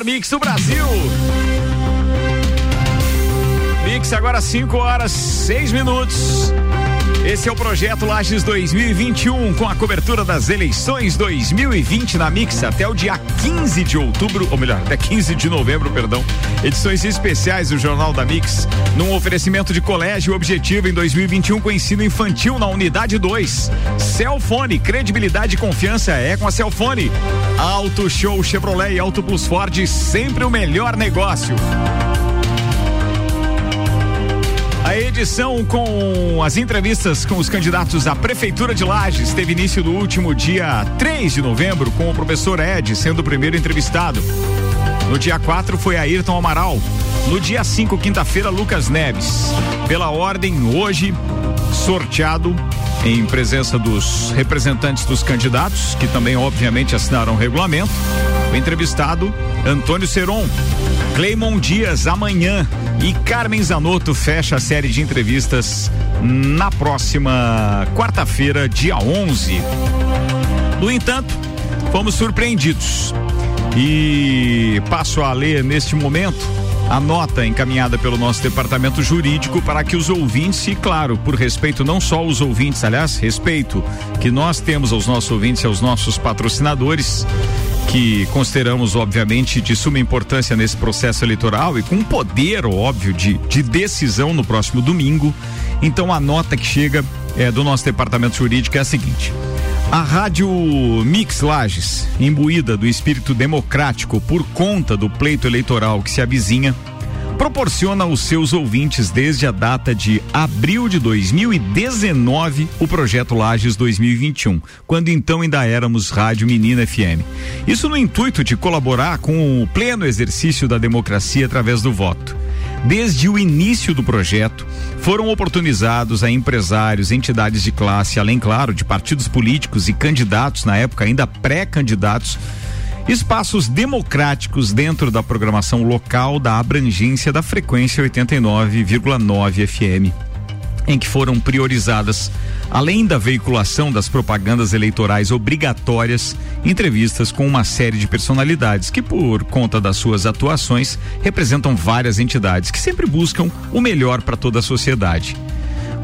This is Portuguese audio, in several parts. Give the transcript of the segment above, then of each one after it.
melhor mix do Brasil. Mix agora 5 horas 6 minutos. Esse é o projeto Lages 2021 com a cobertura das eleições 2020 na Mix até o dia 15 de outubro, ou melhor, até 15 de novembro, perdão. Edições especiais do Jornal da Mix, num oferecimento de colégio objetivo em 2021 com ensino infantil na unidade 2. Celfone, credibilidade e confiança é com a Celfone. Auto Show Chevrolet e Auto Plus Ford, sempre o melhor negócio. A edição com as entrevistas com os candidatos à Prefeitura de Lages teve início no último dia 3 de novembro, com o professor Ed sendo o primeiro entrevistado. No dia 4 foi Ayrton Amaral. No dia 5, quinta-feira, Lucas Neves. Pela ordem, hoje, sorteado em presença dos representantes dos candidatos, que também, obviamente, assinaram o regulamento. O entrevistado, Antônio Seron. Cleimon Dias, amanhã. E Carmen Zanotto fecha a série de entrevistas na próxima quarta-feira, dia 11. No entanto, fomos surpreendidos. E passo a ler neste momento a nota encaminhada pelo nosso departamento jurídico para que os ouvintes, e claro, por respeito não só aos ouvintes, aliás, respeito que nós temos aos nossos ouvintes e aos nossos patrocinadores, que consideramos, obviamente, de suma importância nesse processo eleitoral e com poder, óbvio, de, de decisão no próximo domingo. Então, a nota que chega é, do nosso departamento jurídico é a seguinte. A Rádio Mix Lages, imbuída do espírito democrático por conta do pleito eleitoral que se avizinha, proporciona aos seus ouvintes desde a data de abril de 2019 o projeto Lages 2021, quando então ainda éramos Rádio Menina FM. Isso no intuito de colaborar com o pleno exercício da democracia através do voto. Desde o início do projeto, foram oportunizados a empresários, entidades de classe, além, claro, de partidos políticos e candidatos, na época ainda pré-candidatos, espaços democráticos dentro da programação local da abrangência da frequência 89,9 FM, em que foram priorizadas além da veiculação das propagandas eleitorais obrigatórias, entrevistas com uma série de personalidades que, por conta das suas atuações, representam várias entidades que sempre buscam o melhor para toda a sociedade.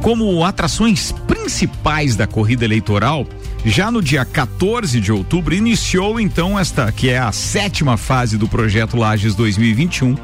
Como atrações principais da corrida eleitoral, já no dia 14 de outubro iniciou então esta que é a sétima fase do projeto Lages 2021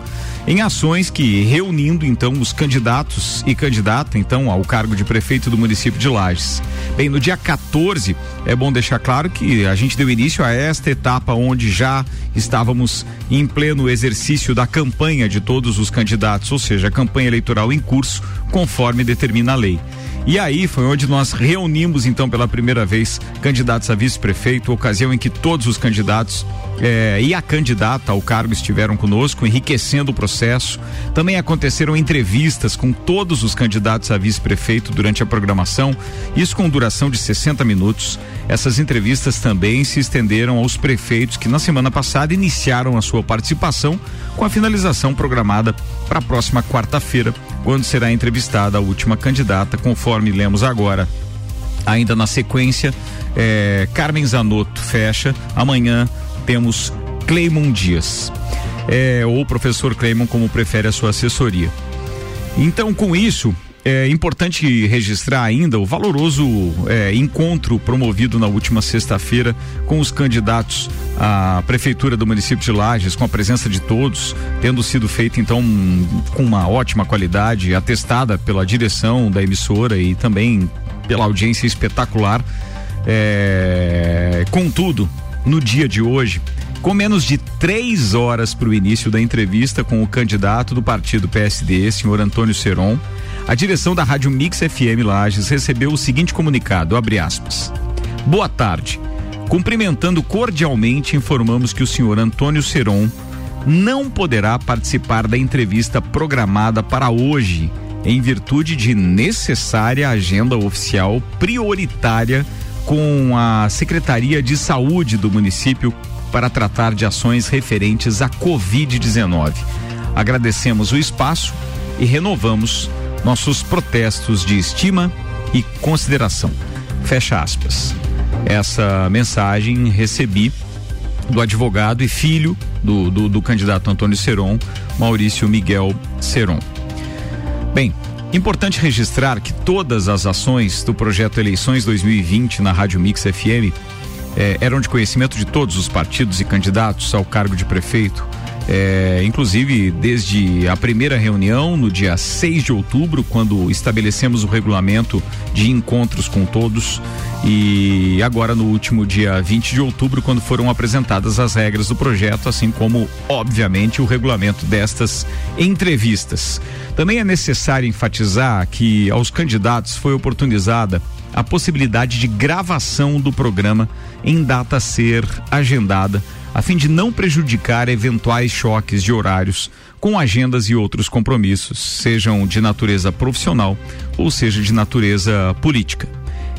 em ações que reunindo então os candidatos e candidata então ao cargo de prefeito do município de Lages. Bem, no dia 14 é bom deixar claro que a gente deu início a esta etapa onde já estávamos em pleno exercício da campanha de todos os candidatos, ou seja, a campanha eleitoral em curso, conforme determina a lei. E aí foi onde nós reunimos então pela primeira vez candidatos a vice-prefeito, ocasião em que todos os candidatos eh, e a candidata ao cargo estiveram conosco, enriquecendo o processo. Também aconteceram entrevistas com todos os candidatos a vice-prefeito durante a programação, isso com duração de 60 minutos. Essas entrevistas também se estenderam aos prefeitos que na semana passada iniciaram a sua participação com a finalização programada para a próxima quarta-feira, quando será entrevistada a última candidata, conforme lemos agora. Ainda na sequência, é, Carmen Zanotto fecha. Amanhã temos Cleimon Dias. É, ou professor Cleimon, como prefere a sua assessoria. Então, com isso, é importante registrar ainda o valoroso é, encontro promovido na última sexta-feira com os candidatos à prefeitura do município de Lages, com a presença de todos, tendo sido feito então com uma ótima qualidade, atestada pela direção da emissora e também pela audiência espetacular. É, contudo, no dia de hoje, com menos de três horas para o início da entrevista com o candidato do partido PSD, senhor Antônio Seron, a direção da Rádio Mix FM Lages recebeu o seguinte comunicado, aspas. Boa tarde. Cumprimentando cordialmente, informamos que o senhor Antônio Seron não poderá participar da entrevista programada para hoje, em virtude de necessária agenda oficial prioritária com a Secretaria de Saúde do município para tratar de ações referentes à Covid-19. Agradecemos o espaço e renovamos nossos protestos de estima e consideração. Fecha aspas. Essa mensagem recebi do advogado e filho do, do, do candidato Antônio Seron, Maurício Miguel Seron. Bem, Importante registrar que todas as ações do projeto Eleições 2020 na Rádio Mix FM eh, eram de conhecimento de todos os partidos e candidatos ao cargo de prefeito é, inclusive, desde a primeira reunião, no dia 6 de outubro, quando estabelecemos o regulamento de encontros com todos, e agora no último dia 20 de outubro, quando foram apresentadas as regras do projeto, assim como, obviamente, o regulamento destas entrevistas. Também é necessário enfatizar que aos candidatos foi oportunizada a possibilidade de gravação do programa em data a ser agendada a fim de não prejudicar eventuais choques de horários com agendas e outros compromissos, sejam de natureza profissional ou seja de natureza política.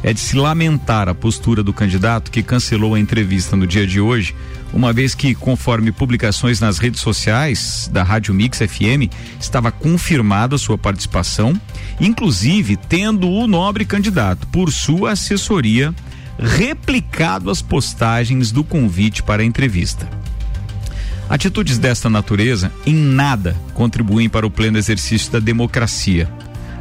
É de se lamentar a postura do candidato que cancelou a entrevista no dia de hoje, uma vez que, conforme publicações nas redes sociais da Rádio Mix FM, estava confirmada sua participação, inclusive tendo o nobre candidato, por sua assessoria, replicado as postagens do convite para a entrevista. Atitudes desta natureza em nada contribuem para o pleno exercício da democracia.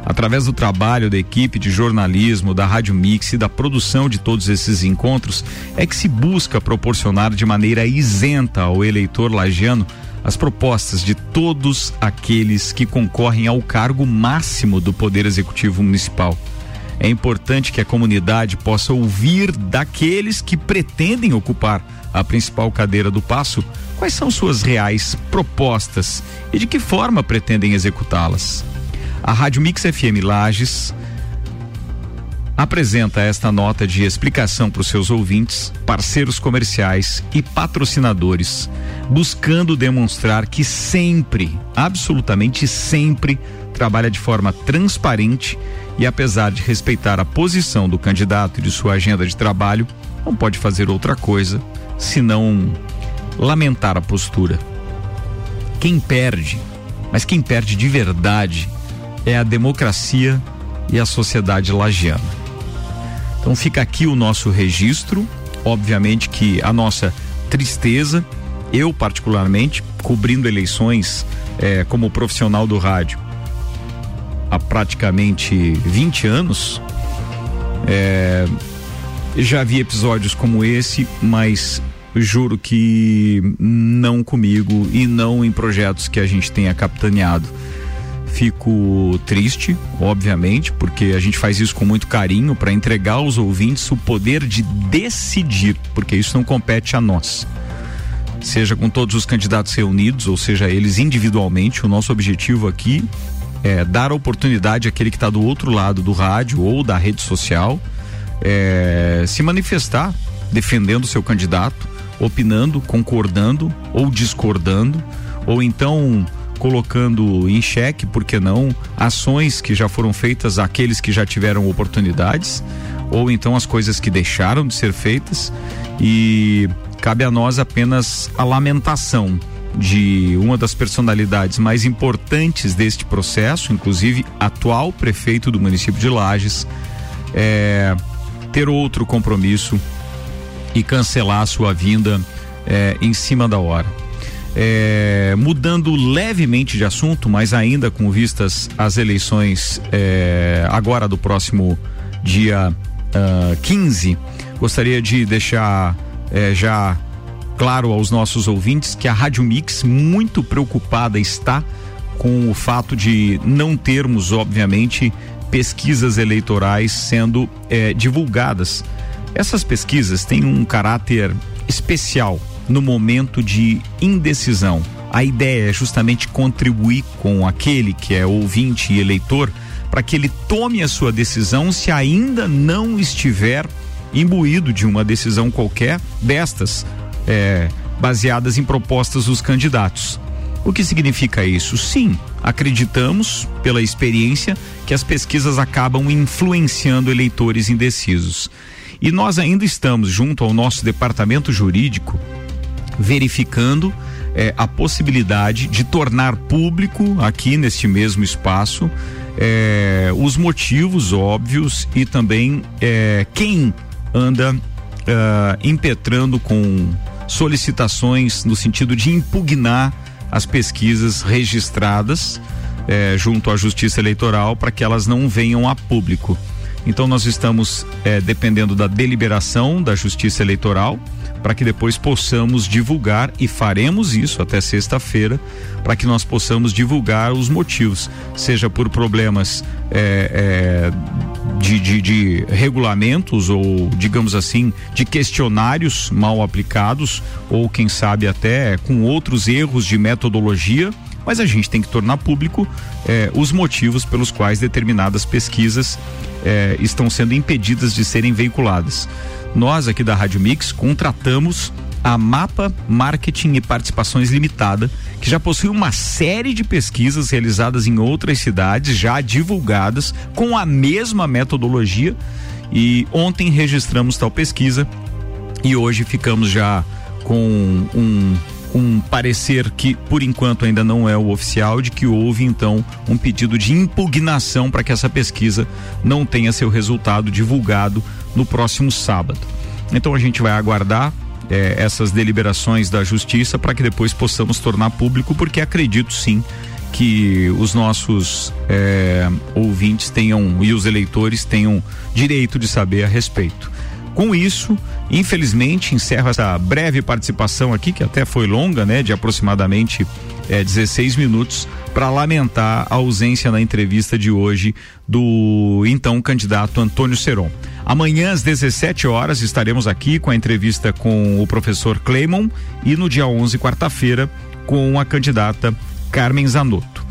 Através do trabalho da equipe de jornalismo, da Rádio Mix e da produção de todos esses encontros, é que se busca proporcionar de maneira isenta ao eleitor lagiano as propostas de todos aqueles que concorrem ao cargo máximo do Poder Executivo Municipal é importante que a comunidade possa ouvir daqueles que pretendem ocupar a principal cadeira do passo quais são suas reais propostas e de que forma pretendem executá-las. A Rádio Mix FM Lages apresenta esta nota de explicação para os seus ouvintes, parceiros comerciais e patrocinadores, buscando demonstrar que sempre, absolutamente sempre, trabalha de forma transparente e, apesar de respeitar a posição do candidato e de sua agenda de trabalho, não pode fazer outra coisa senão lamentar a postura. Quem perde, mas quem perde de verdade, é a democracia e a sociedade lagiana. Então fica aqui o nosso registro, obviamente que a nossa tristeza, eu particularmente, cobrindo eleições eh, como profissional do rádio, há praticamente 20 anos. É, já vi episódios como esse, mas juro que não comigo e não em projetos que a gente tenha capitaneado. Fico triste, obviamente, porque a gente faz isso com muito carinho para entregar aos ouvintes o poder de decidir, porque isso não compete a nós. Seja com todos os candidatos reunidos, ou seja, eles individualmente, o nosso objetivo aqui é, dar a oportunidade àquele que está do outro lado do rádio ou da rede social é, se manifestar defendendo seu candidato, opinando, concordando ou discordando, ou então colocando em xeque, por que não, ações que já foram feitas àqueles que já tiveram oportunidades, ou então as coisas que deixaram de ser feitas e cabe a nós apenas a lamentação de uma das personalidades mais importantes deste processo, inclusive atual prefeito do município de Lages, é, ter outro compromisso e cancelar sua vinda é, em cima da hora. É, mudando levemente de assunto, mas ainda com vistas às eleições é, agora do próximo dia uh, 15, gostaria de deixar é, já claro aos nossos ouvintes que a Rádio Mix muito preocupada está com o fato de não termos, obviamente, pesquisas eleitorais sendo eh, divulgadas. Essas pesquisas têm um caráter especial no momento de indecisão. A ideia é justamente contribuir com aquele que é ouvinte e eleitor para que ele tome a sua decisão se ainda não estiver imbuído de uma decisão qualquer destas é, baseadas em propostas dos candidatos. O que significa isso? Sim, acreditamos, pela experiência, que as pesquisas acabam influenciando eleitores indecisos. E nós ainda estamos, junto ao nosso departamento jurídico, verificando eh, a possibilidade de tornar público, aqui neste mesmo espaço, eh, os motivos óbvios e também eh, quem anda impetrando com solicitações no sentido de impugnar as pesquisas registradas junto à Justiça Eleitoral para que elas não venham a público. Então nós estamos dependendo da deliberação da Justiça Eleitoral para que depois possamos divulgar e faremos isso até sexta-feira para que nós possamos divulgar os motivos, seja por problemas é, é, de, de, de regulamentos ou, digamos assim, de questionários mal aplicados ou quem sabe até com outros erros de metodologia mas a gente tem que tornar público eh, os motivos pelos quais determinadas pesquisas eh, estão sendo impedidas de serem veiculadas nós aqui da Rádio Mix contratamos a Mapa Marketing e Participações Limitada, que já possui uma série de pesquisas realizadas em outras cidades, já divulgadas, com a mesma metodologia. E ontem registramos tal pesquisa e hoje ficamos já com um, um parecer que, por enquanto, ainda não é o oficial, de que houve então um pedido de impugnação para que essa pesquisa não tenha seu resultado divulgado no próximo sábado. Então a gente vai aguardar é, essas deliberações da justiça para que depois possamos tornar público, porque acredito sim que os nossos é, ouvintes tenham e os eleitores tenham direito de saber a respeito. Com isso, infelizmente, encerro essa breve participação aqui, que até foi longa, né, de aproximadamente é, 16 minutos, para lamentar a ausência na entrevista de hoje do então candidato Antônio Seron. Amanhã às 17 horas estaremos aqui com a entrevista com o professor Cleimon e no dia 11, quarta-feira, com a candidata Carmen Zanotto.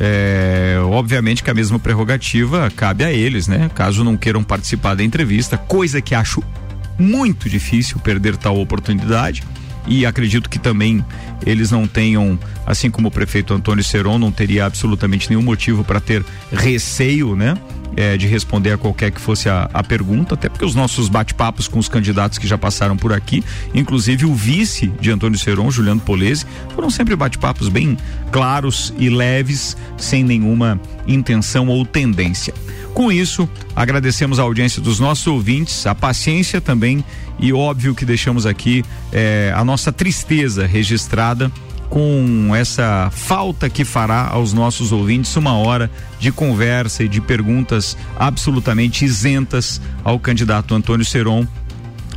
É, obviamente que a mesma prerrogativa cabe a eles, né? Caso não queiram participar da entrevista, coisa que acho muito difícil perder tal oportunidade e acredito que também eles não tenham, assim como o prefeito Antônio Seron, não teria absolutamente nenhum motivo para ter receio, né? é, de responder a qualquer que fosse a, a pergunta, até porque os nossos bate-papos com os candidatos que já passaram por aqui, inclusive o vice de Antônio Seron, Juliano Polese, foram sempre bate-papos bem claros e leves, sem nenhuma intenção ou tendência. Com isso, agradecemos a audiência dos nossos ouvintes, a paciência também e óbvio que deixamos aqui eh, a nossa tristeza registrada com essa falta que fará aos nossos ouvintes uma hora de conversa e de perguntas absolutamente isentas ao candidato Antônio Seron,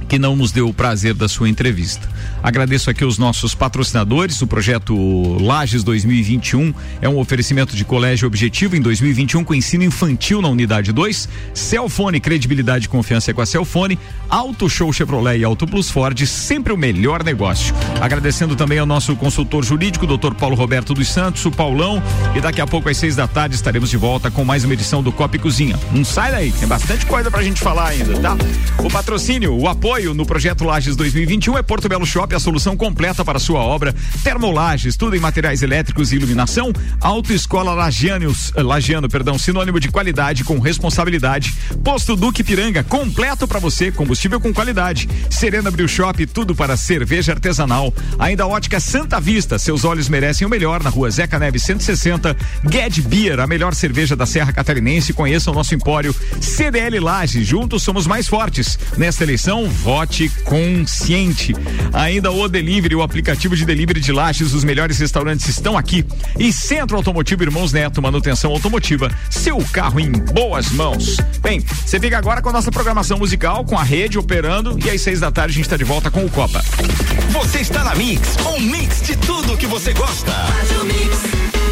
que não nos deu o prazer da sua entrevista. Agradeço aqui os nossos patrocinadores. O projeto Lages 2021 é um oferecimento de colégio objetivo em 2021 com ensino infantil na unidade 2. Celfone, credibilidade e confiança com a Celfone. Auto Show Chevrolet e Auto Plus Ford, sempre o melhor negócio. Agradecendo também ao nosso consultor jurídico, Dr. Paulo Roberto dos Santos, o Paulão. E daqui a pouco, às seis da tarde, estaremos de volta com mais uma edição do Copa e Cozinha. Não sai daí, tem bastante coisa pra gente falar ainda, tá? O patrocínio, o apoio no projeto Lages 2021 é Porto Belo Shopping a solução completa para sua obra. Termolages, tudo em materiais elétricos e iluminação. Autoescola Lagianos, eh, Lagiano, perdão, sinônimo de qualidade com responsabilidade. Posto Duque Piranga, completo para você, combustível com qualidade. Serena Brew Shop, tudo para cerveja artesanal. Ainda ótica Santa Vista, seus olhos merecem o melhor na rua Zeca Neves 160. Ged Beer, a melhor cerveja da Serra Catarinense. Conheça o nosso empório CDL Lages, juntos somos mais fortes. Nesta eleição, vote consciente. Ainda o Delivery, o aplicativo de delivery de lajes, os melhores restaurantes estão aqui. E Centro Automotivo Irmãos Neto, manutenção automotiva, seu carro em boas mãos. Bem, você fica agora com a nossa programação musical, com a rede operando e às seis da tarde a gente está de volta com o Copa. Você está na Mix, um mix de tudo que você gosta. Faz o mix.